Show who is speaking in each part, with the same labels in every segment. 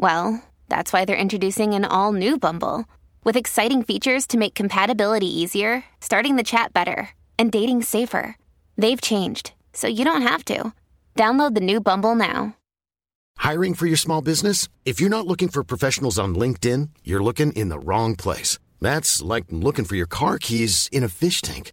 Speaker 1: well, that's why they're introducing an all new Bumble with exciting features to make compatibility easier, starting the chat better, and dating safer. They've changed, so you don't have to. Download the new Bumble now.
Speaker 2: Hiring for your small business? If you're not looking for professionals on LinkedIn, you're looking in the wrong place. That's like looking for your car keys in a fish tank.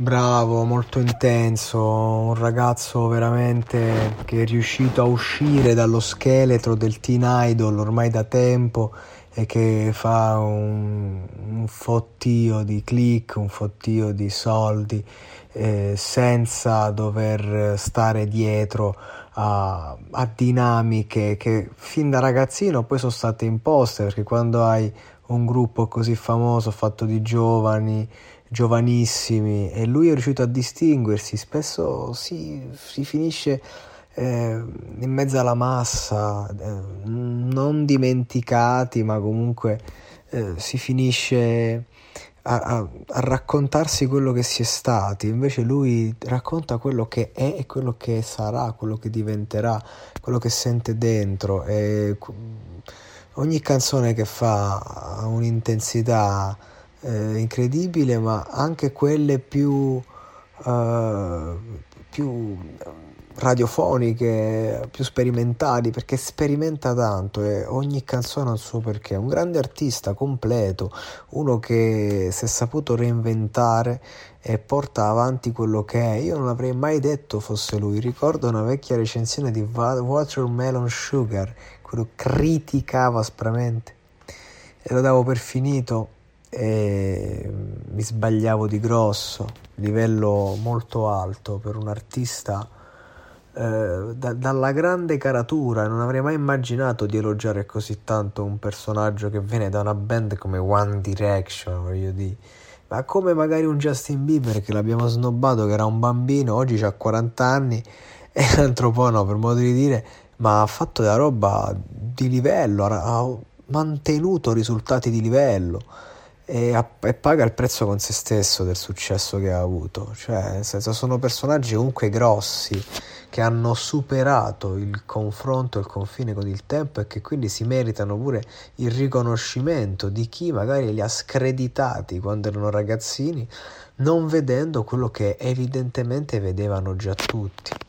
Speaker 3: Bravo, molto intenso, un ragazzo veramente che è riuscito a uscire dallo scheletro del teen idol ormai da tempo e che fa un, un fottio di click, un fottio di soldi eh, senza dover stare dietro a, a dinamiche che fin da ragazzino poi sono state imposte perché quando hai un gruppo così famoso fatto di giovani giovanissimi e lui è riuscito a distinguersi, spesso si, si finisce eh, in mezzo alla massa, eh, non dimenticati, ma comunque eh, si finisce a, a, a, raccontarsi quello che si è stati, invece lui racconta quello che è e quello che sarà, quello che diventerà, quello che sente dentro. E ogni canzone che fa ha un'intensità eh, incredibile, ma anche quelle più, eh, più radiofoniche, più sperimentali, perché sperimenta tanto e ogni canzone ha il suo perché. Un grande artista completo, uno che si è saputo reinventare e porta avanti quello che è. Io non avrei mai detto fosse lui. Ricordo una vecchia recensione di Watermelon Sugar, quello criticava aspramente e lo davo per finito e mi sbagliavo di grosso, livello molto alto per un artista eh, da, dalla grande caratura, non avrei mai immaginato di elogiare così tanto un personaggio che viene da una band come One Direction, voglio dire. Ma come magari un Justin Bieber che l'abbiamo snobbato, che era un bambino, oggi ha 40 anni e l'altro po' no, per modo di dire, ma ha fatto della roba di livello, ha mantenuto risultati di livello e, e, paga il prezzo con se stesso del successo che ha avuto. Cioè, nel senso, sono personaggi comunque grossi che hanno superato il confronto, il confine con il tempo e che quindi si meritano pure il riconoscimento di chi magari li ha screditati quando erano ragazzini, non vedendo quello che evidentemente vedevano già tutti.